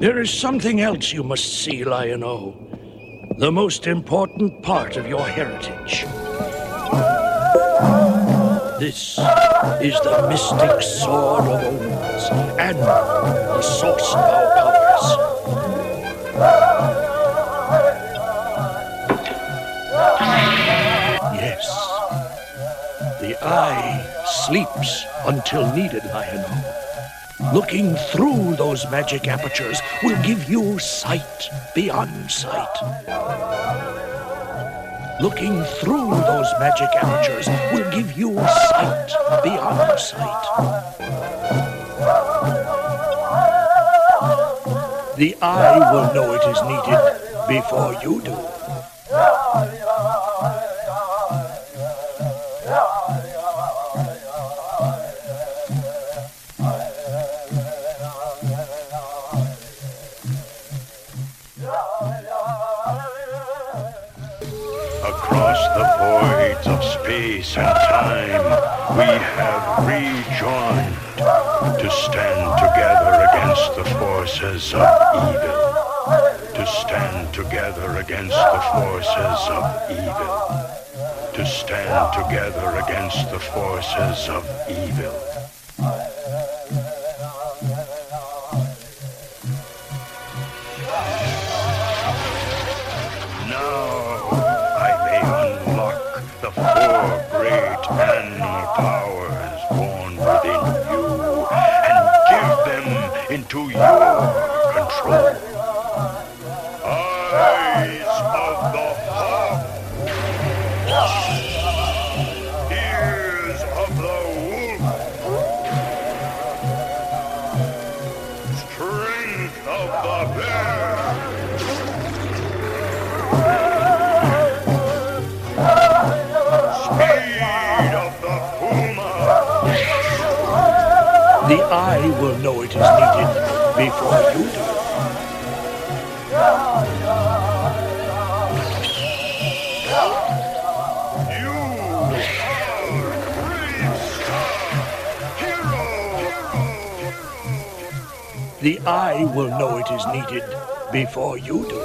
There is something else you must see, Lion-O. The most important part of your heritage. This is the mystic sword of omens and the source of our powers. Yes. The eye sleeps until needed, Lion-O. Looking through those magic apertures will give you sight beyond sight. Looking through those magic apertures will give you sight beyond sight. The eye will know it is needed before you do. Across the voids of space and time, we have rejoined to stand together against the forces of evil. To stand together against the forces of evil. To stand together against the forces of evil. Into your control. The eye will know it is needed before you do. You are brave hero. The eye will know it is needed before you do.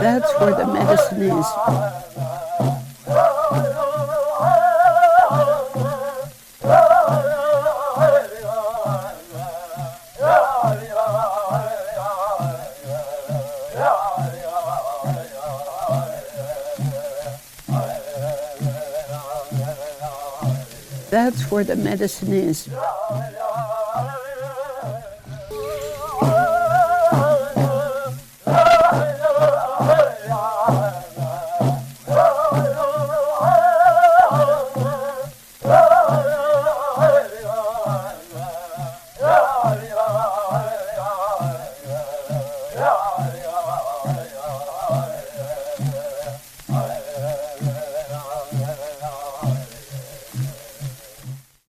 That's where the medicine is. That's where the medicine is.